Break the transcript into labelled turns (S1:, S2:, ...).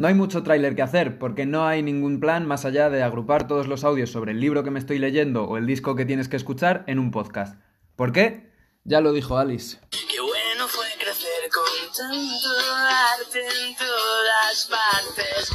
S1: No hay mucho tráiler que hacer, porque no hay ningún plan más allá de agrupar todos los audios sobre el libro que me estoy leyendo o el disco que tienes que escuchar en un podcast. ¿Por qué? Ya lo dijo Alice.
S2: Qué bueno fue crecer con tanto arte en todas partes.